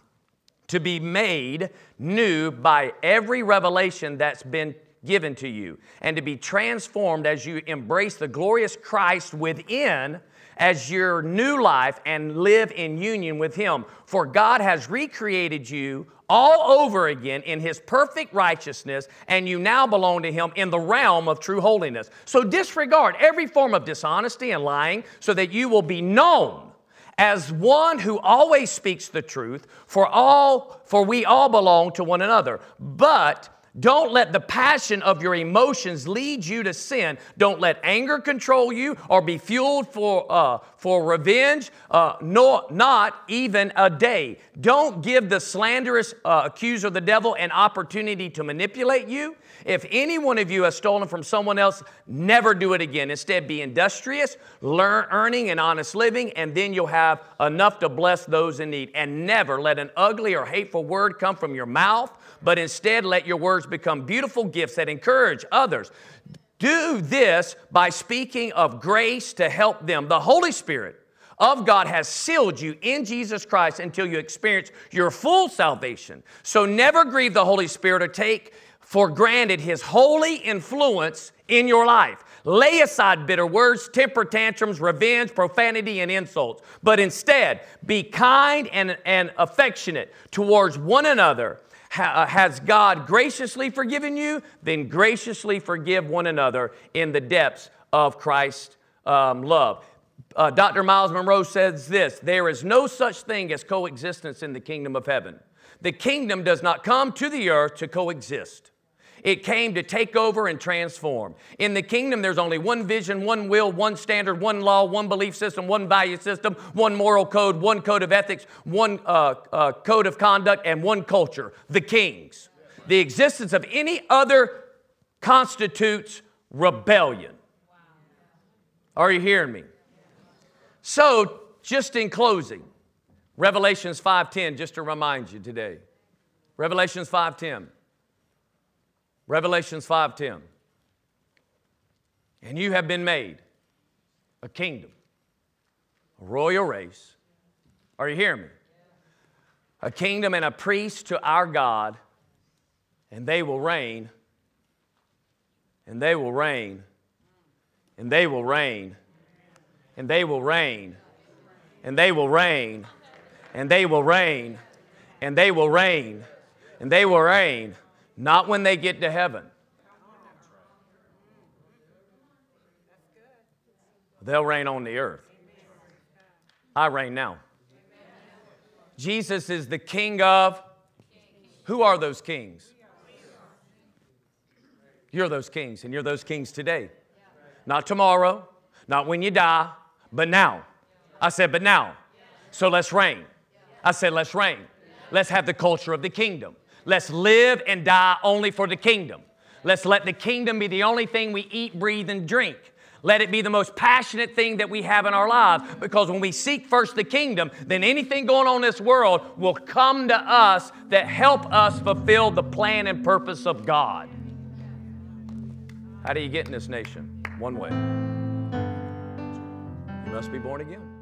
to be made new by every revelation that's been given to you, and to be transformed as you embrace the glorious Christ within as your new life and live in union with Him. For God has recreated you all over again in His perfect righteousness, and you now belong to Him in the realm of true holiness. So disregard every form of dishonesty and lying so that you will be known as one who always speaks the truth for all for we all belong to one another but don't let the passion of your emotions lead you to sin. Don't let anger control you or be fueled for, uh, for revenge, uh, nor, not even a day. Don't give the slanderous uh, accuser, of the devil, an opportunity to manipulate you. If any one of you has stolen from someone else, never do it again. Instead, be industrious, learn earning and honest living, and then you'll have enough to bless those in need. And never let an ugly or hateful word come from your mouth, but instead let your words become beautiful gifts that encourage others. Do this by speaking of grace to help them. The Holy Spirit of God has sealed you in Jesus Christ until you experience your full salvation. So never grieve the Holy Spirit or take for granted his holy influence in your life. Lay aside bitter words, temper tantrums, revenge, profanity, and insults, but instead be kind and, and affectionate towards one another. Ha, has God graciously forgiven you? Then graciously forgive one another in the depths of Christ's um, love. Uh, Dr. Miles Munroe says this there is no such thing as coexistence in the kingdom of heaven. The kingdom does not come to the earth to coexist. It came to take over and transform. In the kingdom, there's only one vision, one will, one standard, one law, one belief system, one value system, one moral code, one code of ethics, one uh, uh, code of conduct, and one culture the king's. The existence of any other constitutes rebellion. Are you hearing me? So, just in closing, Revelations 5:10 just to remind you today. Revelations 5:10. Revelations 5:10. And you have been made a kingdom, a royal race. Are you hearing me? A kingdom and a priest to our God, and they will reign, and they will reign, and they will reign, and they will reign, and they will reign, and they will reign, and they will reign, and they will reign not when they get to heaven. They'll reign on the earth. I reign now. Jesus is the king of. Who are those kings? You're those kings, and you're those kings today. Not tomorrow, not when you die, but now. I said, but now. So let's reign. I said, let's reign. Let's have the culture of the kingdom. Let's live and die only for the kingdom. Let's let the kingdom be the only thing we eat, breathe, and drink. Let it be the most passionate thing that we have in our lives because when we seek first the kingdom, then anything going on in this world will come to us that help us fulfill the plan and purpose of God. How do you get in this nation? One way. You must be born again.